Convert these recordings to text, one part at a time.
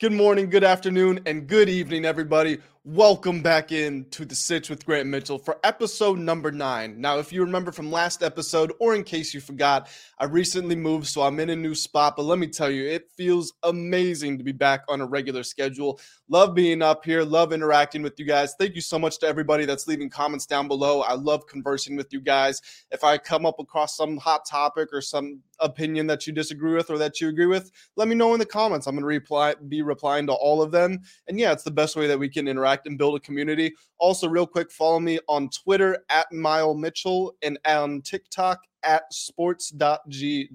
Good morning, good afternoon, and good evening, everybody. Welcome back in to the Sitch with Grant Mitchell for episode number nine. Now, if you remember from last episode, or in case you forgot, I recently moved, so I'm in a new spot. But let me tell you, it feels amazing to be back on a regular schedule. Love being up here, love interacting with you guys. Thank you so much to everybody that's leaving comments down below. I love conversing with you guys. If I come up across some hot topic or some opinion that you disagree with or that you agree with, let me know in the comments. I'm going to reply, be replying to all of them. And yeah, it's the best way that we can interact and build a community. Also, real quick, follow me on Twitter at Mile Mitchell and on TikTok at sports.g.g.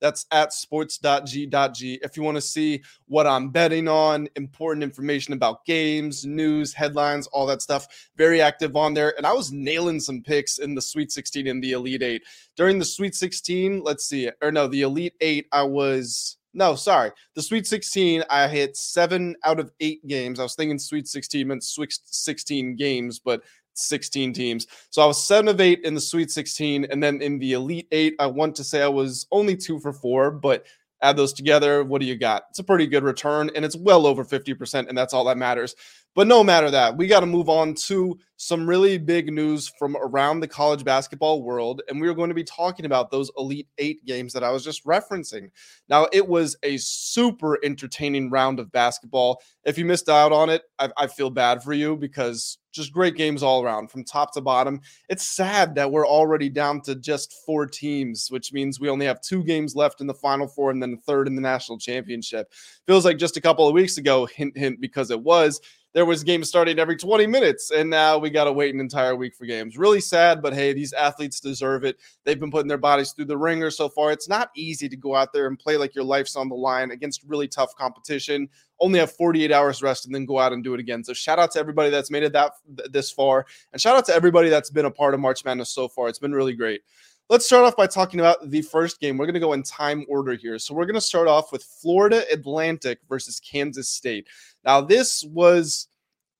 That's at sports.g.g. If you want to see what I'm betting on, important information about games, news, headlines, all that stuff, very active on there. And I was nailing some picks in the Sweet 16 and the Elite Eight. During the Sweet 16, let's see, or no, the Elite Eight, I was no, sorry. The Sweet 16, I hit seven out of eight games. I was thinking Sweet 16 meant Sweet 16 games, but 16 teams. So I was seven of eight in the Sweet 16. And then in the Elite Eight, I want to say I was only two for four, but add those together. What do you got? It's a pretty good return, and it's well over 50%, and that's all that matters. But no matter that, we got to move on to some really big news from around the college basketball world. And we are going to be talking about those Elite Eight games that I was just referencing. Now, it was a super entertaining round of basketball. If you missed out on it, I, I feel bad for you because just great games all around from top to bottom. It's sad that we're already down to just four teams, which means we only have two games left in the final four and then the third in the national championship. Feels like just a couple of weeks ago, hint, hint, because it was there was games starting every 20 minutes and now we got to wait an entire week for games. Really sad but hey these athletes deserve it. They've been putting their bodies through the ringer so far. It's not easy to go out there and play like your life's on the line against really tough competition. Only have 48 hours rest and then go out and do it again. So shout out to everybody that's made it that this far and shout out to everybody that's been a part of march madness so far. It's been really great. Let's start off by talking about the first game. We're going to go in time order here. So we're going to start off with Florida Atlantic versus Kansas State. Now, this was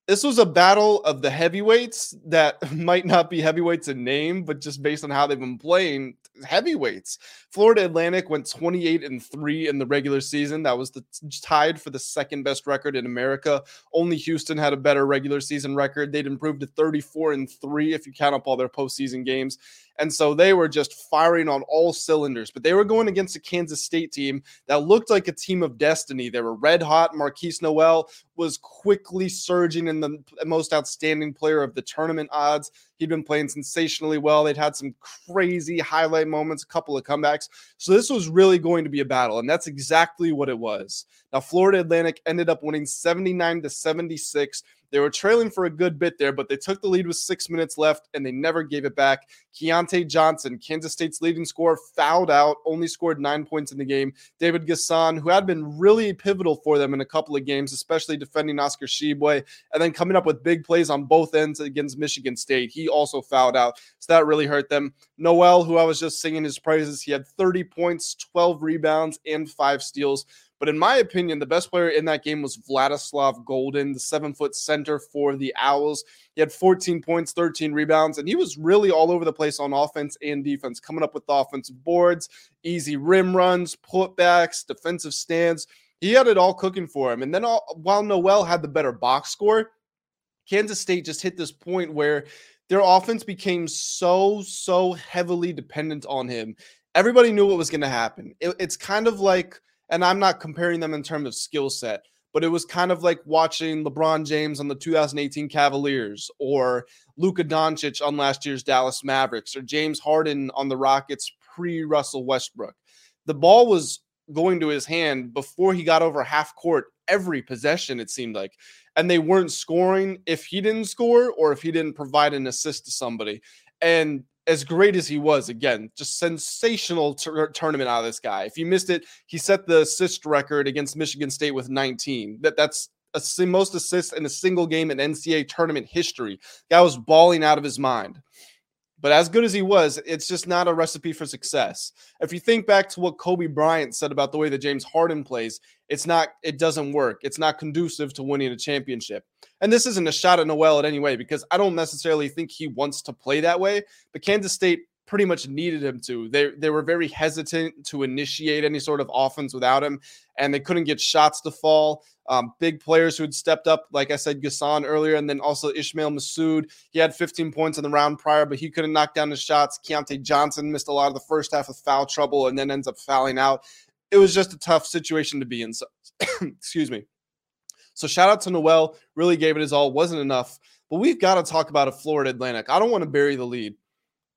this was a battle of the heavyweights that might not be heavyweights in name, but just based on how they've been playing, heavyweights. Florida Atlantic went 28 and 3 in the regular season. That was the tied for the second best record in America. Only Houston had a better regular season record. They'd improved to 34 and 3 if you count up all their postseason games. And so they were just firing on all cylinders, but they were going against a Kansas State team that looked like a team of destiny. They were red hot. Markquis Nowell was quickly surging in the most outstanding player of the tournament odds. He'd been playing sensationally well. They'd had some crazy highlight moments, a couple of comebacks. So this was really going to be a battle, and that's exactly what it was. Now, Florida Atlantic ended up winning 79 to 76. They were trailing for a good bit there, but they took the lead with six minutes left and they never gave it back. Keyontae Johnson, Kansas State's leading scorer, fouled out, only scored nine points in the game. David N'Guessan, who had been really pivotal for them in a couple of games, especially defending Oscar Tshiebwe, and then coming up with big plays on both ends against Michigan State. He also fouled out, so that really hurt them. Nowell, who I was just singing his praises, he had 30 points, 12 rebounds, and five steals. But in my opinion, the best player in that game was Vladislav Goldin, the seven foot center for the Owls. He had 14 points, 13 rebounds, and he was really all over the place on offense and defense, coming up with offensive boards, easy rim runs, putbacks, defensive stands. He had it all cooking for him. And then all, while Nowell had the better box score, Kansas State just hit this point where their offense became so, so heavily dependent on him. Everybody knew what was going to happen. It, it's kind of like and I'm not comparing them in terms of skill set, but it was kind of like watching LeBron James on the 2018 Cavaliers or Luka Doncic on last year's Dallas Mavericks or James Harden on the Rockets pre Russell Westbrook. The ball was going to his hand before he got over half court every possession, it seemed like. And they weren't scoring if he didn't score or if he didn't provide an assist to somebody. And as great as he was, again, just sensational er, tournament out of this guy. If you missed it, he set the assist record against Michigan State with 19. That that's a, most assists in a single game in NCAA tournament history. Guy was balling out of his mind. But as good as he was, it's just not a recipe for success. If you think back to what Kobe Bryant said about the way that James Harden plays, it's not, it doesn't work. It's not conducive to winning a championship. And this isn't a shot at Nowell in any way because I don't necessarily think he wants to play that way. But Kansas State pretty much needed him to. They they were very hesitant to initiate any sort of offense without him, and they couldn't get shots to fall. Um, big players who had stepped up, like I said, Gassan earlier, and then also Ismael Massoud. He had 15 points in the round prior, but he couldn't knock down his shots. Keyontae Johnson missed a lot of the first half with foul trouble and then ends up fouling out. It was just a tough situation to be in. So, excuse me. So shout out to Nowell, really gave it his all. Wasn't enough, but we've got to talk about a Florida Atlantic. I don't want to bury the lead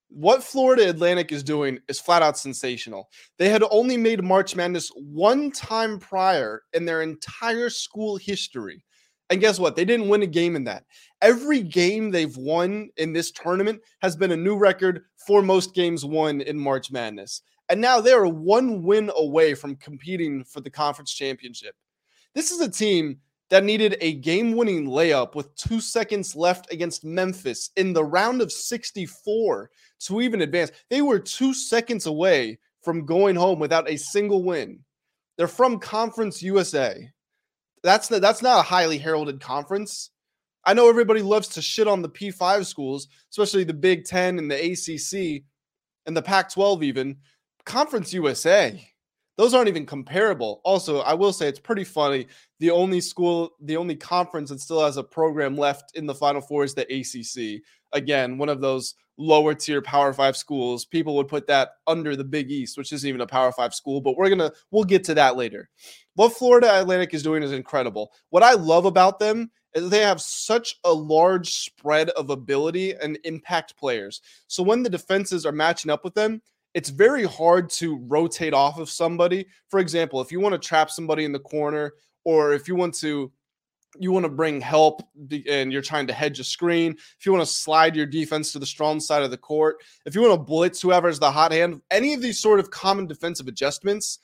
what Florida Atlantic is doing is flat out sensational. They had only made March Madness one time prior in their entire school history. And guess what? They didn't win a game in that. Every game they've won in this tournament has been a new record for most games won in March Madness. And now they're one win away from competing for the conference championship. This is a team that needed a game winning layup with two seconds left against Memphis in the round of 64 to even advance. They were two seconds away from going home without a single win. They're from Conference USA. That's the, that's not a highly heralded conference. I know everybody loves to shit on the P5 schools, especially the Big 10 and the ACC and the Pac 12 even. Conference USA those aren't even comparable. Also, I will say it's pretty funny. The only school, the only conference that still has a program left in the Final Four is the ACC. Again, one of those lower tier Power Five schools. People would put that under the Big East, which isn't even a Power Five school, but we're gonna we'll get to that later. What Florida Atlantic is doing is incredible. What I love about them is they have such a large spread of ability and impact players. So when the defenses are matching up with them, it's very hard to rotate off of somebody. For example, if you want to trap somebody in the corner, or if you want to you want to bring help and you're trying to hedge a screen, if you want to slide your defense to the strong side of the court, if you want to blitz whoever's the hot hand, any of these sort of common defensive adjustments,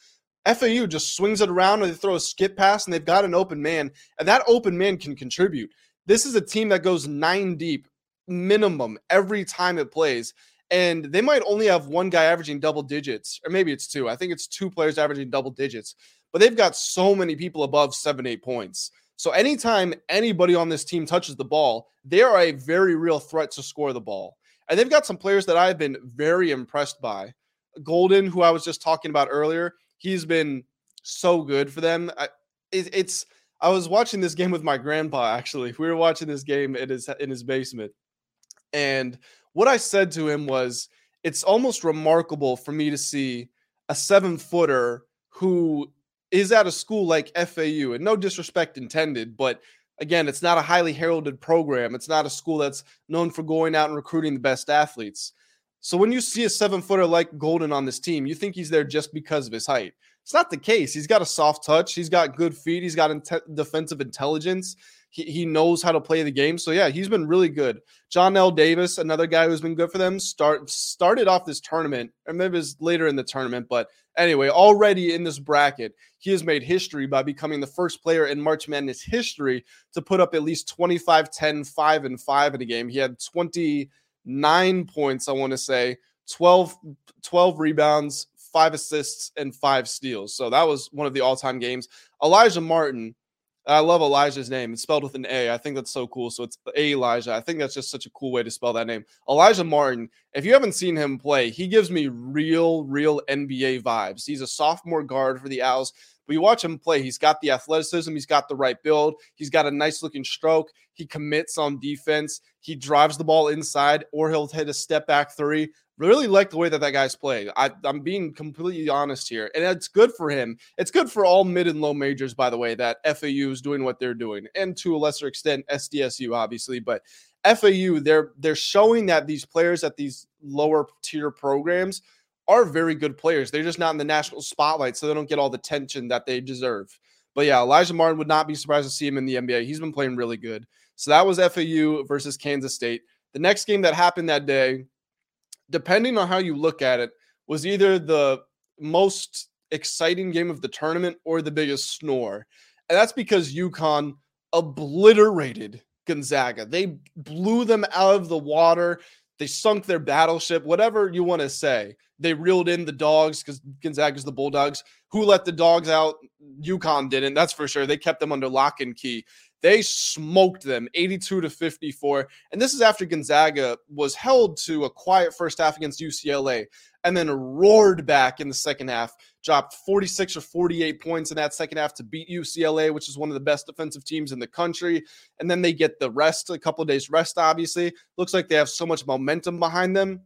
FAU just swings it around and they throw a skip pass and they've got an open man, and that open man can contribute. This is a team that goes nine deep minimum every time it plays and they might only have one guy averaging double digits, or maybe it's two. I think it's two players averaging double digits, but they've got so many people above seven, eight points. So anytime anybody on this team touches the ball, they are a very real threat to score the ball. And they've got some players that I've been very impressed by. Goldin, who I was just talking about earlier, he's been so good for them. I, it, it's I was watching this game with my grandpa. Actually, we were watching this game in his in his basement, and what I said to him was, it's almost remarkable for me to see a seven footer who is at a school like FAU, and no disrespect intended, but again, it's not a highly heralded program. It's not a school that's known for going out and recruiting the best athletes. So when you see a seven footer like Goldin on this team, you think he's there just because of his height. It's not the case. He's got a soft touch. He's got good feet. He's got defensive intelligence. He, he knows how to play the game. So yeah, he's been really good. Johnell Davis, another guy who's been good for them, start started off this tournament, or maybe it's later in the tournament, but anyway, already in this bracket, he has made history by becoming the first player in March Madness history to put up at least 25, 10, 5, and 5 in a game. He had 29 points, I want to say, 12, 12 rebounds, five assists, and five steals. So that was one of the all-time games. Alijah Martin I love Alijah's name. It's spelled with an A. I think that's so cool. So it's A Elijah. I think that's just such a cool way to spell that name. Alijah Martin. If you haven't seen him play, he gives me real, real NBA vibes. He's a sophomore guard for the Owls. But you watch him play, he's got the athleticism, he's got the right build, he's got a nice looking stroke, he commits on defense, he drives the ball inside, or he'll hit a step back three. Really like the way that that guy's playing. I, am being completely honest here, and it's good for him. It's good for all mid and low majors, by the way, that FAU is doing what they're doing, and to a lesser extent SDSU, obviously. But FAU, they're they're showing that these players at these lower tier programs are very good players. They're just not in the national spotlight, so they don't get all the attention that they deserve. But yeah, Alijah Martin would not be surprised to see him in the NBA. He's been playing really good. So that was FAU versus Kansas State. The next game that happened that day depending on how you look at it, was either the most exciting game of the tournament or the biggest snore. And that's because UConn obliterated Gonzaga. They blew them out of the water. They sunk their battleship, whatever you want to say. They reeled in the dogs because Gonzaga's the Bulldogs. Who let the dogs out? UConn didn't. That's for sure. They kept them under lock and key. They smoked them 82 to 54. And this is after Gonzaga was held to a quiet first half against UCLA and then roared back in the second half, dropped 46 or 48 points in that second half to beat UCLA, which is one of the best defensive teams in the country. And then they get the rest, a couple days rest, obviously. Looks like they have so much momentum behind them.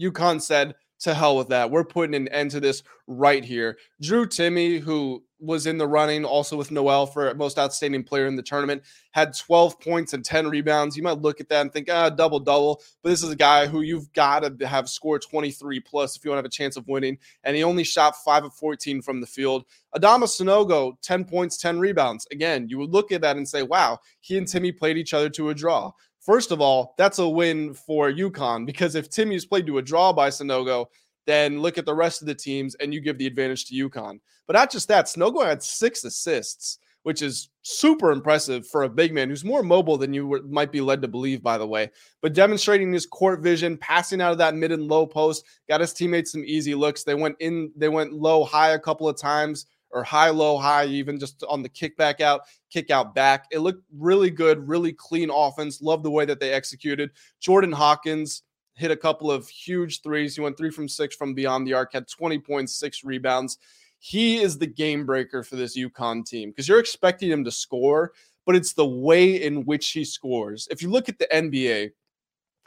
UConn said, to hell with that. We're putting an end to this right here. Drew Timme, who was in the running also with Nowell for most outstanding player in the tournament, had 12 points and 10 rebounds. You might look at that and think, ah, double double. But this is a guy who you've got to have scored 23 plus if you want to have a chance of winning. And he only shot 5 of 14 from the field. Adama Sanogo, 10 points, 10 rebounds. Again, you would look at that and say, wow, he and Timme played each other to a draw. First of all, that's a win for UConn because if Timme's played to a draw by Sanogo, then look at the rest of the teams and you give the advantage to UConn. But not just that, Sanogo had six assists, which is super impressive for a big man who's more mobile than you might be led to believe, by the way. But demonstrating his court vision, passing out of that mid and low post, got his teammates some easy looks. They went in, they went low, high a couple of times or high, low, high, even just on the kick back out, kick out back. It looked really good, really clean offense. Love the way that they executed. Jordan Hawkins hit a couple of huge threes. He went three from six from beyond the arc, had 20 points, six rebounds. He is the game breaker for this UConn team because you're expecting him to score, but it's the way in which he scores. If you look at the NBA,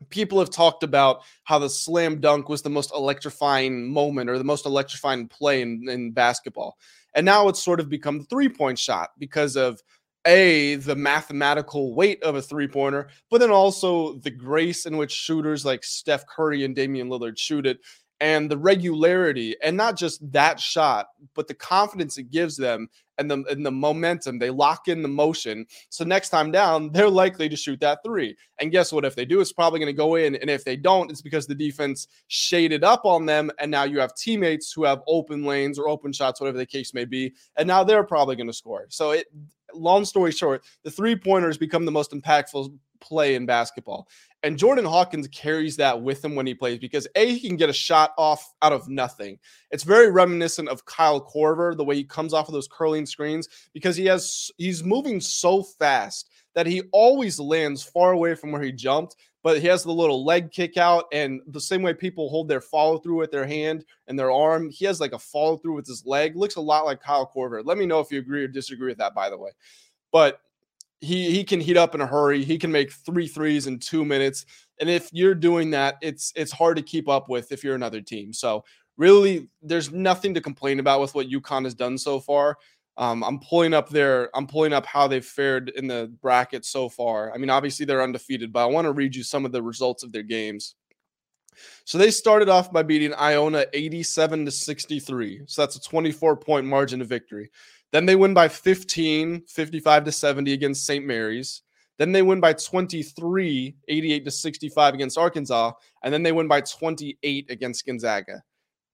people have talked about how the slam dunk was the most electrifying moment or the most electrifying play in, in basketball. And now it's sort of become the three point shot because of a the mathematical weight of a three pointer, but then also the grace in which shooters like Steph Curry and Damian Lillard shoot it, and the regularity, and not just that shot, but the confidence it gives them and the and the momentum. They lock in the motion. So next time down, they're likely to shoot that three. And guess what? If they do, it's probably going to go in. And if they don't, it's because the defense shaded up on them. And now you have teammates who have open lanes or open shots, whatever the case may be. And now they're probably going to score. So it long story short, the three pointers become the most impactful play in basketball. And Jordan Hawkins carries that with him when he plays because A, he can get a shot off out of nothing. It's very reminiscent of Kyle Korver, the way he comes off of those curling screens, because he has he's moving so fast that he always lands far away from where he jumped, but he has the little leg kick out. And the same way people hold their follow through with their hand and their arm, he has like a follow through with his leg. Looks a lot like Kyle Korver. Let me know if you agree or disagree with that, by the way. But he he can heat up in a hurry. He can make three threes in two minutes. And if you're doing that, it's it's hard to keep up with if you're another team. So really, there's nothing to complain about with what UConn has done so far. Um, I'm pulling up their I'm pulling up how they've fared in the bracket so far. I mean, obviously they're undefeated, but I want to read you some of the results of their games. So they started off by beating Iona 87 to 63. So that's a 24 point margin of victory. Then they win by 15, 55 to 70 against St. Mary's. Then they win by 23, 88 to 65 against Arkansas. And then they win by 28 against Gonzaga.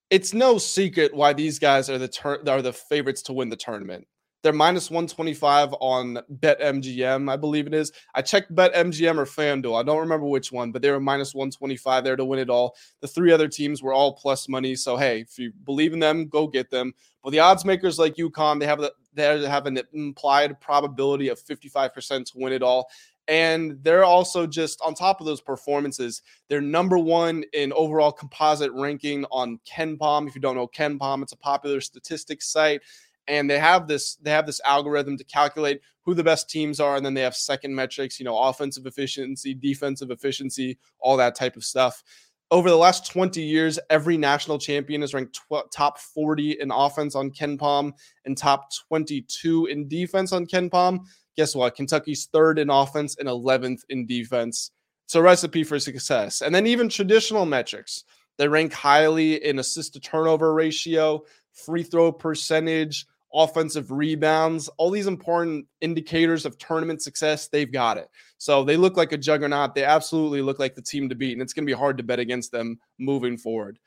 It's no secret why these guys are the ter- are the favorites to win the tournament. They're minus 125 on BetMGM, I believe it is. I checked BetMGM or FanDuel. I don't remember which one, but they were minus 125 there to win it all. The three other teams were all plus money. So, hey, if you believe in them, go get them. But the odds makers like UConn, they have the, they have an implied probability of 55% to win it all. And they're also just on top of those performances, they're number one in overall composite ranking on KenPom. If you don't know KenPom, it's a popular statistics site and they have this they have this algorithm to calculate who the best teams are and then they have second metrics you know offensive efficiency defensive efficiency all that type of stuff. Over the last 20 years every national champion is ranked tw- top 40 in offense on kenpom and top 22 in defense on kenpom guess what? Kentucky's third in offense and 11th in defense. It's a recipe for success. And then even traditional metrics. They rank highly in assist to turnover ratio free throw percentage offensive rebounds, all these important indicators of tournament success, they've got it. So they look like a juggernaut. They absolutely look like the team to beat, and it's going to be hard to bet against them moving forward.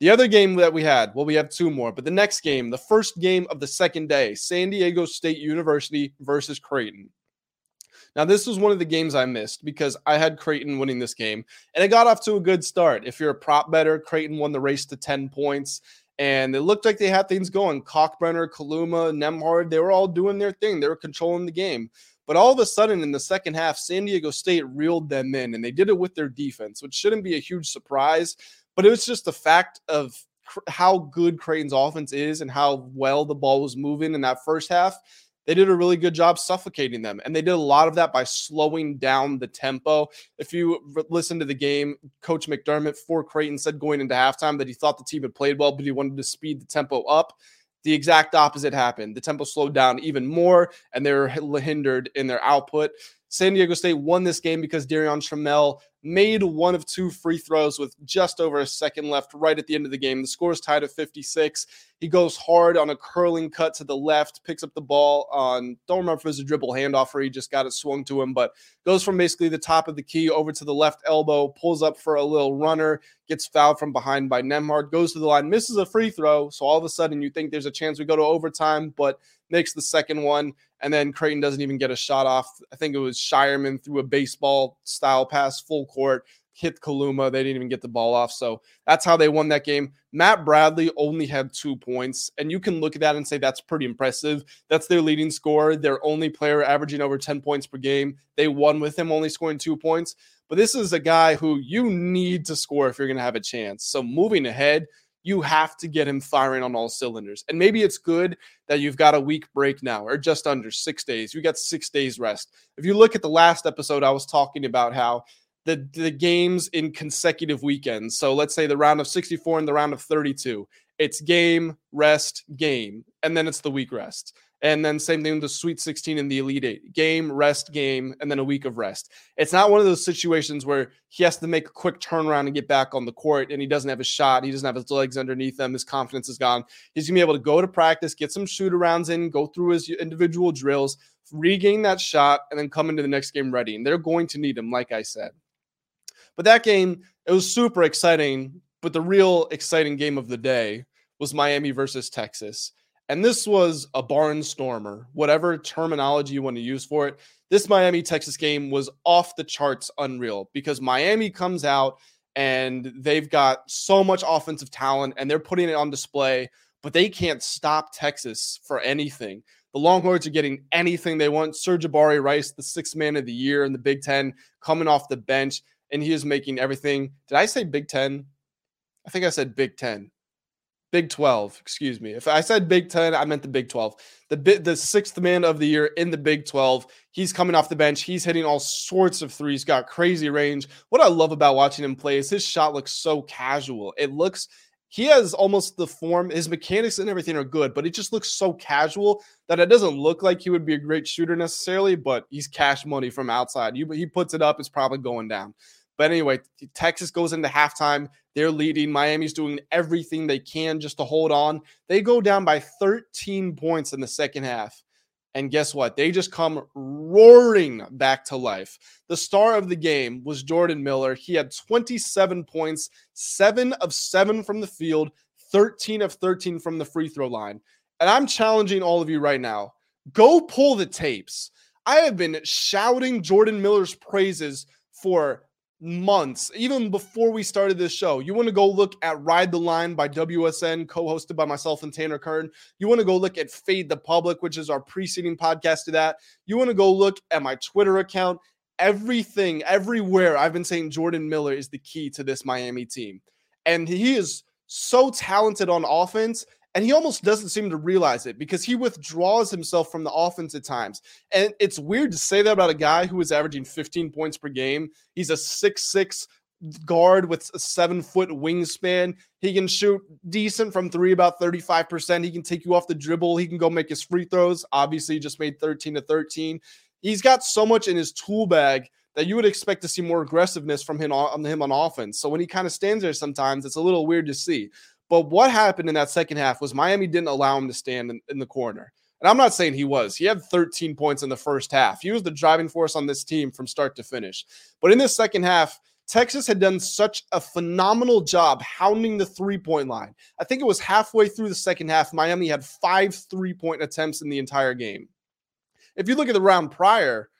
The other game that we had, well, we have two more, but the next game, the first game of the second day, San Diego State University versus Creighton. Now, this was one of the games I missed because I had Creighton winning this game, and it got off to a good start. If you're a prop better, Creighton won the race to 10 points and it looked like they had things going. Kalkbrenner, Kaluma, Nembhard, they were all doing their thing. They were controlling the game. But all of a sudden, in the second half, San Diego State reeled them in, and they did it with their defense, which shouldn't be a huge surprise. But it was just the fact of how good Creighton's offense is and how well the ball was moving in that first half they did a really good job suffocating them. And they did a lot of that by slowing down the tempo. If you listen to the game, Coach McDermott for Creighton said going into halftime that he thought the team had played well, but he wanted to speed the tempo up. The exact opposite happened. The tempo slowed down even more, and they were hindered in their output. San Diego State won this game because Darrion Trammell made one of two free throws with just over a second left right at the end of the game. The score is tied at 56. He goes hard on a curling cut to the left, picks up the ball on, don't remember if it was a dribble handoff or he just got it swung to him, but goes from basically the top of the key over to the left elbow, pulls up for a little runner, gets fouled from behind by Nembhard, goes to the line, misses a free throw. So all of a sudden you think there's a chance we go to overtime, but makes the second one. And then Creighton doesn't even get a shot off. I think it was Scheierman threw a baseball style pass full court, hit Kaluma. They didn't even get the ball off. So that's how they won that game. Matt Bradley only had two points. And you can look at that and say that's pretty impressive. That's their leading scorer, their only player averaging over 10 points per game. They won with him only scoring two points. But this is a guy who you need to score if you're going to have a chance. So moving ahead, you have to get him firing on all cylinders. And maybe it's good that you've got a week break now or just under six days. You got six days rest. If you look at the last episode, I was talking about how the, the games in consecutive weekends. So let's say the round of 64 and the round of 32. It's game, rest, game, and then it's the week rest. And then same thing with the Sweet 16 and the Elite Eight game, rest, game, and then a week of rest. It's not one of those situations where he has to make a quick turnaround and get back on the court and he doesn't have a shot. He doesn't have his legs underneath him. His confidence is gone. He's going to be able to go to practice, get some shoot arounds in, go through his individual drills, regain that shot, and then come into the next game ready. And they're going to need him, like I said. But that game, it was super exciting. But the real exciting game of the day was Miami versus Texas. And this was a barnstormer, whatever terminology you want to use for it. This Miami Texas game was off the charts unreal because Miami comes out and they've got so much offensive talent and they're putting it on display, but they can't stop Texas for anything. The Longhorns are getting anything they want. Sir'Jabari Rice, the sixth man of the year in the Big Ten, coming off the bench, and he is making everything. Did I say Big Ten? I think I said Big Ten. Big 12, excuse me. If I said Big 10, I meant the Big 12. The the sixth man of the year in the Big 12. He's coming off the bench. He's hitting all sorts of threes, got crazy range. What I love about watching him play is his shot looks so casual. It looks he has almost the form, his mechanics and everything are good, but it just looks so casual that it doesn't look like he would be a great shooter necessarily, but he's cash money from outside. You, he puts it up, it's probably going down. But anyway, Texas goes into halftime. They're leading. Miami's doing everything they can just to hold on. They go down by 13 points in the second half. And guess what? They just come roaring back to life. The star of the game was Jordan Miller. He had 27 points, seven of seven from the field, 13 of 13 from the free throw line. And I'm challenging all of you right now go pull the tapes. I have been shouting Jordan Miller's praises for months, even before we started this show. You want to go look at Ride the Line by WSN, co hosted by myself and Tanner Kern. You want to go look at Fade the Public, which is our preceding podcast to that. You want to go look at my Twitter account. Everything, everywhere, I've been saying Jordan Miller is the key to this Miami team. And he is so talented on offense and he almost doesn't seem to realize it because he withdraws himself from the offense at times. And it's weird to say that about a guy who is averaging 15 points per game. He's a six-six guard with a seven foot wingspan. He can shoot decent from three, about 35%. He can take you off the dribble. He can go make his free throws. Obviously, he just made 13 to 13. He's got so much in his tool bag that you would expect to see more aggressiveness from him on him on offense. So when he kind of stands there sometimes, it's a little weird to see. But what happened in that second half was Miami didn't allow him to stand in, in, the corner. And I'm not saying he was. He had 13 points in the first half. He was the driving force on this team from start to finish. But in this second half, Texas had done such a phenomenal job hounding the three point line. I think it was halfway through the second half. Miami had five three point attempts in the entire game. If you look at the round prior,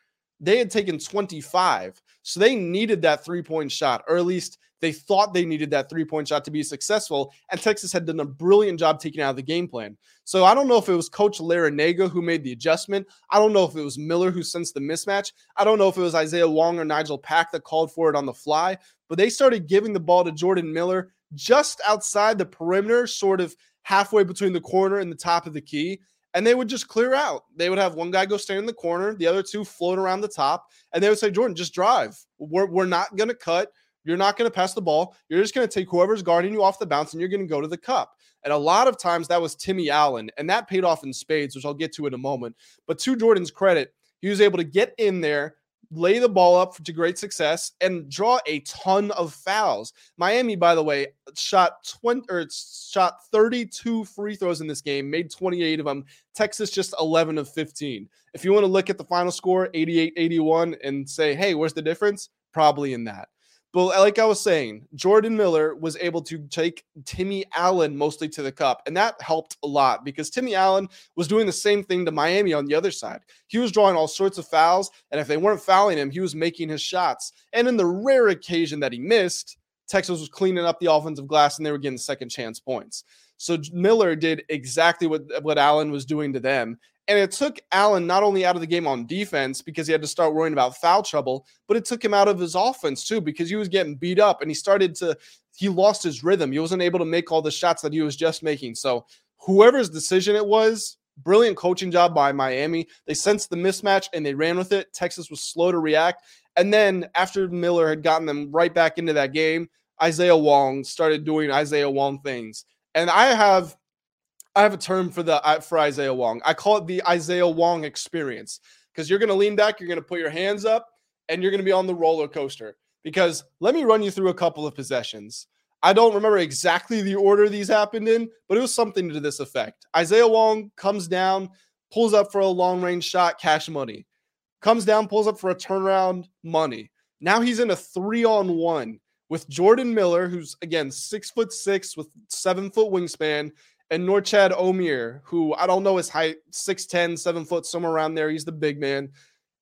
they had taken 25. So they needed that three point shot, or at least They thought they needed that three point shot to be successful, and Texas had done a brilliant job taking out of the game plan. So I don't know if it was Coach Larrañaga who made the adjustment. I don't know if it was Miller who sensed the mismatch. I don't know if it was Isaiah Wong or Nigel Pack that called for it on the fly, but they started giving the ball to Jordan Miller just outside the perimeter, sort of halfway between the corner and the top of the key and they would just clear out. They would have one guy go stand in the corner, the other two float around the top, and they would say, Jordan, just drive. We're, we're not going to cut. You're not going to pass the ball. You're just going to take whoever's guarding you off the bounce and you're going to go to the cup. And a lot of times that was Timmy Allen, and that paid off in spades, which I'll get to in a moment. But to Jordan's credit, he was able to get in there, lay the ball up to great success and draw a ton of fouls. Miami, by the way, shot 20 or shot 32 free throws in this game, made 28 of them. Texas just 11 of 15. If you want to look at the final score, 88-81 and say, "Hey, where's the difference?" Probably in that. But like I was saying, Jordan Miller was able to take Timmy Allen mostly to the cup. And that helped a lot because Timmy Allen was doing the same thing to Miami on the other side. He was drawing all sorts of fouls. And if they weren't fouling him, he was making his shots. And in the rare occasion that he missed, Texas was cleaning up the offensive glass and they were getting second chance points. So Miller did exactly what, what Allen was doing to them. And it took Allen not only out of the game on defense because he had to start worrying about foul trouble, but it took him out of his offense too because he was getting beat up and he started to, he lost his rhythm. He wasn't able to make all the shots that he was just making. So, whoever's decision it was, brilliant coaching job by Miami. They sensed the mismatch and they ran with it. Texas was slow to react. And then after Miller had gotten them right back into that game, Isaiah Wong started doing Isaiah Wong things. And I have I have a term for the for Isaiah Wong. I call it the Isaiah Wong experience because you're going to lean back, you're going to put your hands up, and you're going to be on the roller coaster. Because let me run you through a couple of possessions. I don't remember exactly the order these happened in, but it was something to this effect. Isaiah Wong comes down, pulls up for a long range shot, cash money. Comes down, pulls up for a turnaround, money. Now he's in a three on one with Jordan Miller, who's again six foot six with seven foot wingspan, and Norchad Omier, who I don't know his height, 6'10, 7 foot, somewhere around there. He's the big man.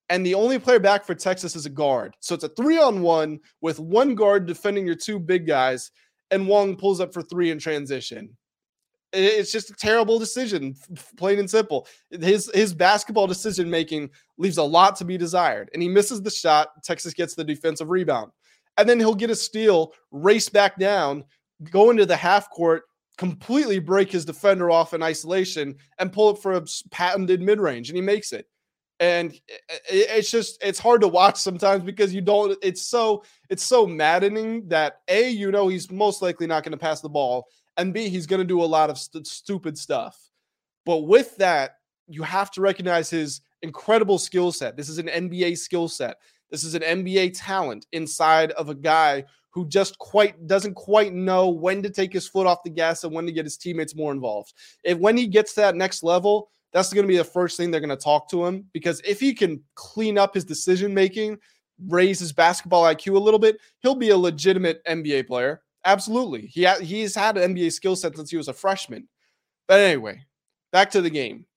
And the only player back for Texas is a guard. So it's a three on one with one guard defending your two big guys, and Wong pulls up for three in transition. It's just a terrible decision, plain and simple. His his basketball decision making leaves a lot to be desired, and he misses the shot. Texas gets the defensive rebound, and then he'll get a steal, race back down, go into the half court, completely break his defender off in isolation and pull it for a patented mid range, and he makes it. And eh, eh, it's just it's hard to watch sometimes because you don't. It's so it's so maddening that a you know he's most likely not going to pass the ball, and b he's going to do a lot of st- stupid stuff. But with that, you have to recognize his incredible skill set. This is an NBA skill set. This is an NBA talent inside of a guy who just quite doesn't quite know when to take his foot off the gas and when to get his teammates more involved. If when he gets to that next level, that's going to be the first thing they're going to talk to him because if he can clean up his decision making, raise his basketball IQ a little bit, he'll be a legitimate NBA player. Absolutely. He ha- he's had an NBA skill set since he was a freshman. But anyway, back to the game.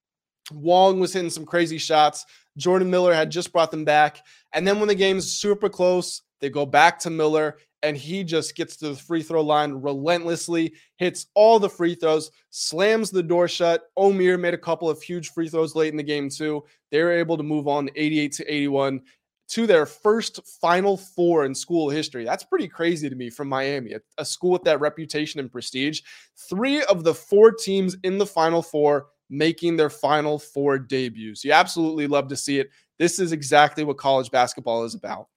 Wong was hitting some crazy shots. Jordan Miller had just brought them back. And then when the game's super close, they go back to Miller and he just gets to the free throw line relentlessly, hits all the free throws, slams the door shut. Omier made a couple of huge free throws late in the game, too. They were able to move on 88 to 81 to their first Final Four in school history. That's pretty crazy to me from Miami, a, school with that reputation and prestige. Three of the four teams in the Final Four making their Final Four debuts. You absolutely love to see it. This is exactly what college basketball is about.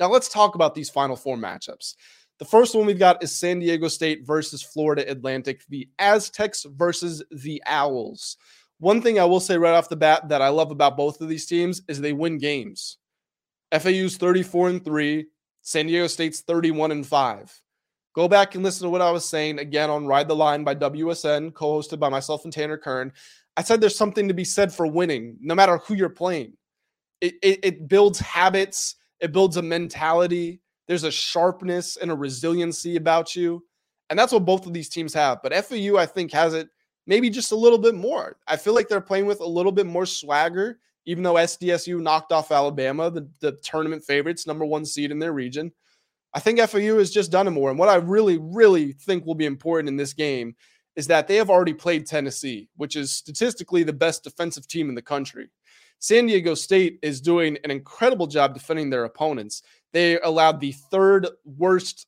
Now let's talk about these Final Four matchups. The first one we've got is San Diego State versus Florida Atlantic, the Aztecs versus the Owls. One thing I will say right off the bat that I love about both of these teams is they win games. FAU's 34 and 3, San Diego State's 31 and 5. Go back and listen to what I was saying again on Ride the Line by WSN, co hosted by myself and Tanner Kern. I said there's something to be said for winning, no matter who you're playing. It, it, it builds habits, it builds a mentality. There's a sharpness and a resiliency about you. And that's what both of these teams have. But FAU, I think, has it maybe just a little bit more. I feel like they're playing with a little bit more swagger, even though SDSU knocked off Alabama, the, the tournament favorites, number one seed in their region. I think FAU has just done it more. And what I really, really think will be important in this game is that they have already played Tennessee, which is statistically the best defensive team in the country. San Diego State is doing an incredible job defending their opponents. They allowed the third worst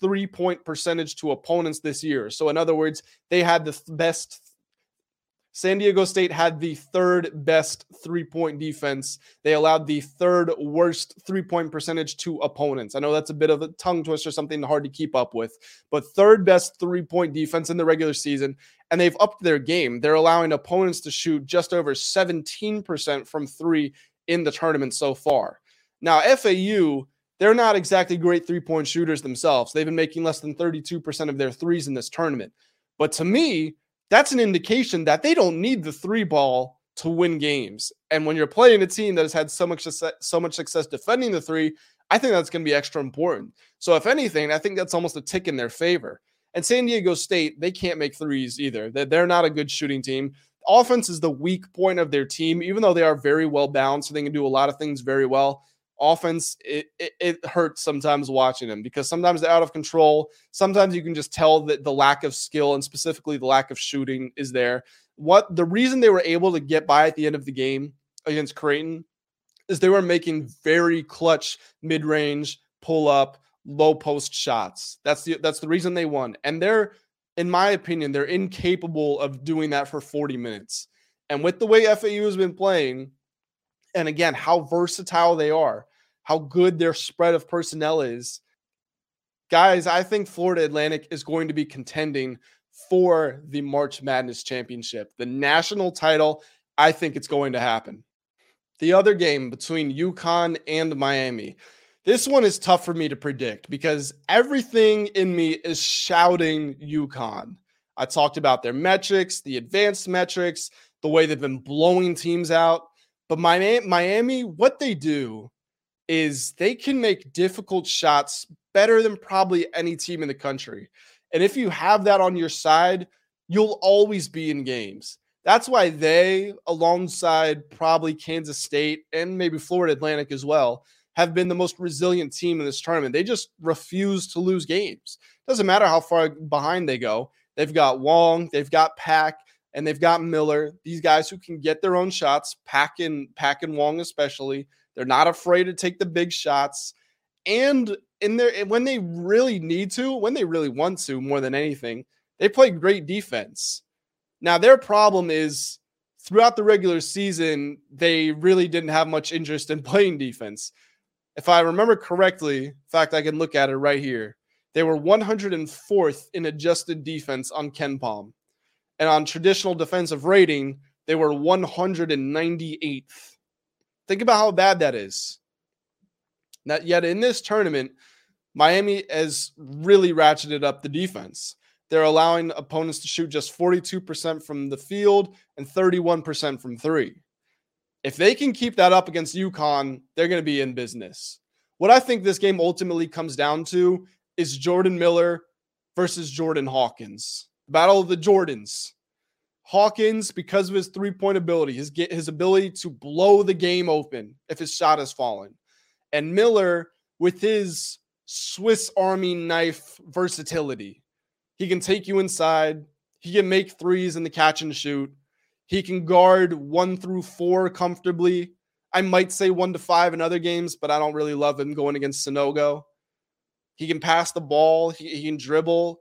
three point percentage to opponents this year. So, in other words, they had the best San Diego State had the third best three point defense. They allowed the third worst three point percentage to opponents. I know that's a bit of a tongue twister, something hard to keep up with, but third best three point defense in the regular season. And they've upped their game. They're allowing opponents to shoot just over 17% from three in the tournament so far. Now, FAU, they're not exactly great three point shooters themselves. They've been making less than 32% of their threes in this tournament. But to me, that's an indication that they don't need the three ball to win games. And when you're playing a team that has had so much success, so much success defending the three, I think that's going to be extra important. So if anything, I think that's almost a tick in their favor. And San Diego State, they can't make threes either. They're not a good shooting team. Offense is the weak point of their team, even though they are very well balanced. They can do a lot of things very well offense it, it, it, hurts sometimes watching them because sometimes they're out of control. Sometimes you can just tell that the lack of skill and specifically the lack of shooting is there. What the reason they were able to get by at the end of the game against creighton is they were making very clutch mid-range pull up low post shots. That's the that's the reason they won. And they're in my opinion they're incapable of doing that for 40 minutes. And with the way fau has been playing and again, how versatile they are, how good their spread of personnel is. Guys, I think Florida Atlantic is going to be contending for the March Madness Championship, the national title. I think it's going to happen. The other game between UConn and Miami. This one is tough for me to predict because everything in me is shouting UConn. I talked about their metrics, the advanced metrics, the way they've been blowing teams out. But Miami, what they do is they can make difficult shots better than probably any team in the country. And if you have that on your side, you'll always be in games. That's why they, alongside probably Kansas State and maybe Florida Atlantic as well, have been the most resilient team in this tournament. They just refuse to lose games. Doesn't matter how far behind they go. They've got Wong, they've got Pack, and they've got Miller. These guys who can get their own shots, Pack and Pack and Wong especially. They're not afraid to take the big shots. And in there, when they really need to, when they really want to, more than anything, they play great defense. Now, their problem is throughout the regular season, they really didn't have much interest in playing defense. If I remember correctly, in fact, I can look at it right here. They were 104th in adjusted defense on KenPom. And on traditional defensive rating, they were 198th. Think about how bad that is. Not yet in this tournament, Miami has really ratcheted up the defense. They're allowing opponents to shoot just 42% from the field and 31% from three. If they can keep that up against UConn, they're going to be in business. What I think this game ultimately comes down to is Jordan Miller versus Jordan Hawkins. Battle of the Jordans. Hawkins, because of his three point ability, his get his ability to blow the game open if his shot has fallen, and Miller with his Swiss Army knife versatility, he can take you inside. He can make threes in the catch and shoot. He can guard one through four comfortably. I might say one to five in other games, but I don't really love him going against Sanogo. He can pass the ball. He, he can dribble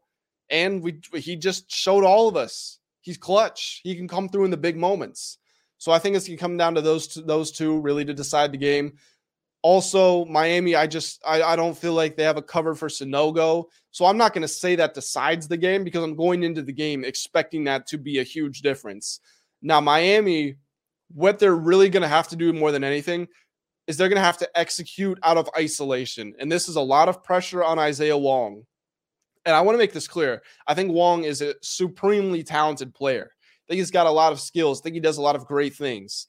and we he just showed all of us he's clutch. He can come through in the big moments. So I think it's gonna come down to those two, those two really to decide the game. Also, Miami, I just I, I don't feel like they have a cover for Sanogo. So I'm not gonna say that decides the game because I'm going into the game expecting that to be a huge difference. Now, Miami, what they're really gonna have to do more than anything is they're gonna have to execute out of isolation. And this is a lot of pressure on Isaiah Wong and I want to make this clear. I think Wong is a supremely talented player. I think he's got a lot of skills. I think he does a lot of great things.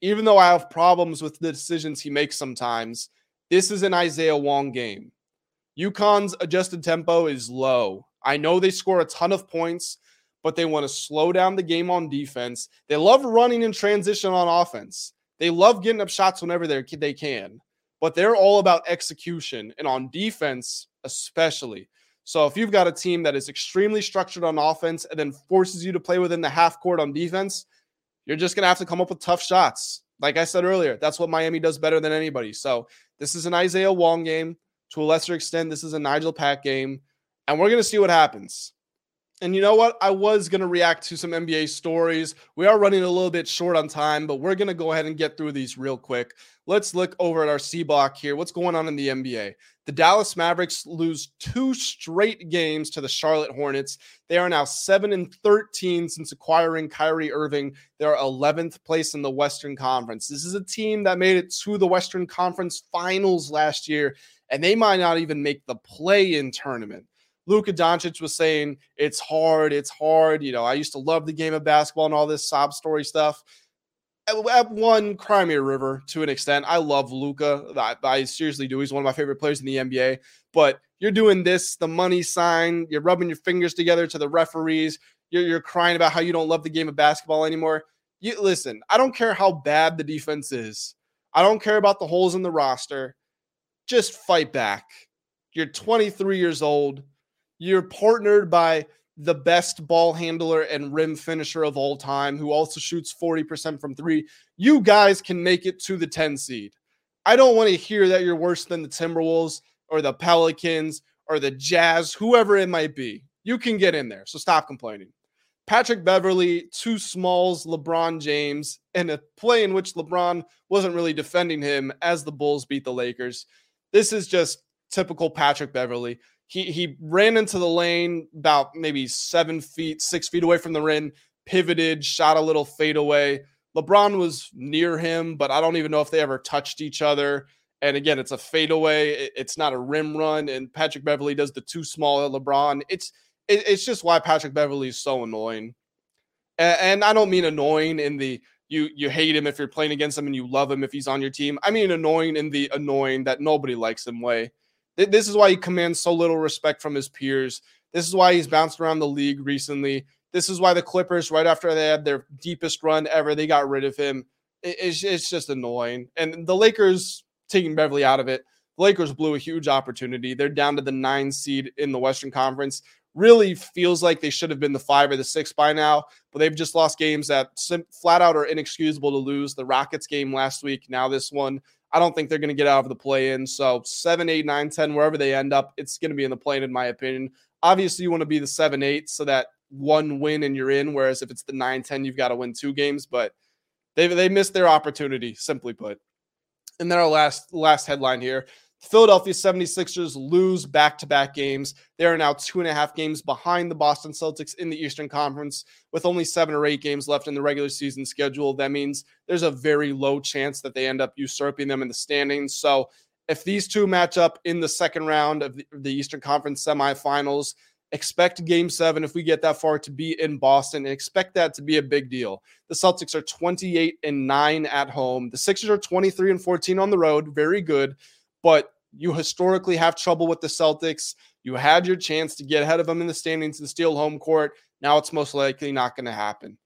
Even though I have problems with the decisions he makes sometimes, this is an Isaiah Wong game. UConn's adjusted tempo is low. I know they score a ton of points, but they want to slow down the game on defense. They love running in transition on offense. They love getting up shots whenever they they can. but they're all about execution and on defense, especially. So if you've got a team that is extremely structured on offense and then forces you to play within the half court on defense, you're just going to have to come up with tough shots. Like I said earlier, that's what Miami does better than anybody. So this is an Isaiah Wong game. To a lesser extent, this is a Nigel Pack game. And we're going to see what happens. And you know what? I was going to react to some NBA stories. We are running a little bit short on time, but we're going to go ahead and get through these real quick. Let's look over at our C block here. What's going on in the NBA? The Dallas Mavericks lose two straight games to the Charlotte Hornets. They are now 7 and 13 since acquiring Kyrie Irving. They're 11th place in the Western Conference. This is a team that made it to the Western Conference Finals last year, and they might not even make the play in tournament. Luka Doncic was saying it's hard, it's hard. You know, I used to love the game of basketball and all this sob story stuff. At one, cry me a river to an extent. I love Luka. I, I seriously do. He's one of my favorite players in the NBA. But you're doing this, the money sign, you're rubbing your fingers together to the referees. You're, you're crying about how you don't love the game of basketball anymore. You listen, I don't care how bad the defense is. I don't care about the holes in the roster. Just fight back. You're 23 years old. You're partnered by the best ball handler and rim finisher of all time, who also shoots 40% from three. You guys can make it to the 10 seed. I don't want to hear that you're worse than the Timberwolves or the Pelicans or the Jazz, whoever it might be. You can get in there. So stop complaining. Patrick Beverley, too smalls, LeBron James, and a play in which LeBron wasn't really defending him as the Bulls beat the Lakers. This is just typical Patrick Beverley he he ran into the lane about maybe seven feet, six feet away from the rim, pivoted, shot a little fadeaway. LeBron was near him, but I don't even know if they ever touched each other. And again, it's a fadeaway. It's not a rim run. And Patrick Beverley does the too small LeBron. It's it's just why Patrick Beverley is so annoying. And I don't mean annoying in the you you hate him if you're playing against him and you love him if he's on your team. I mean annoying in the annoying that nobody likes him way. This is why he commands so little respect from his peers. This is why he's bounced around the league recently. This is why the Clippers, right after they had their deepest run ever, they got rid of him. It's, it's just annoying. And the Lakers taking Beverley out of it, the Lakers blew a huge opportunity. They're down to the nine seed in the Western Conference. Really feels like they should have been the five or the six by now, but they've just lost games that flat out are inexcusable to lose. The Rockets game last week, now this one. I don't think they're going to get out of the play in. So seven, eight, nine, 10, wherever they end up, it's going to be in the play in, in my opinion. Obviously, you want to be the seven, eight so that one win and you're in. Whereas if it's the nine, 10, you've got to win two games. But they, they missed their opportunity, simply put. And then our last last headline here Philadelphia 76ers lose back to back games. They are now two and a half games behind the Boston Celtics in the Eastern Conference with only seven or eight games left in the regular season schedule. That means there's a very low chance that they end up usurping them in the standings. So if these two match up in the second round of the, Eastern Conference semifinals, expect game seven, if we get that far, to be in Boston and expect that to be a big deal. The Celtics are 28 and 9 at home. The Sixers are 23 and 14 on the road. Very good but you historically have trouble with the Celtics. You had your chance to get ahead of them in the standings and steal home court. Now it's most likely not going to happen.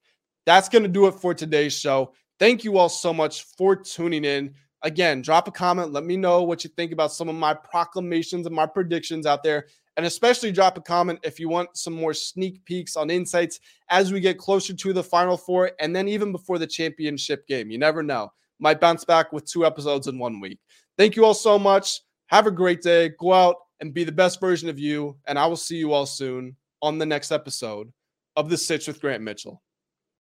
That's going to do it for today's show. Thank you all so much for tuning in. Again, drop a comment. Let me know what you think about some of my proclamations and my predictions out there. And especially drop a comment if you want some more sneak peeks on insights as we get closer to the Final Four and then even before the championship game. You never know. Might bounce back with two episodes in one week. Thank you all so much. Have a great day. Go out and be the best version of you. And I will see you all soon on the next episode of The Sitch with Grant Mitchell.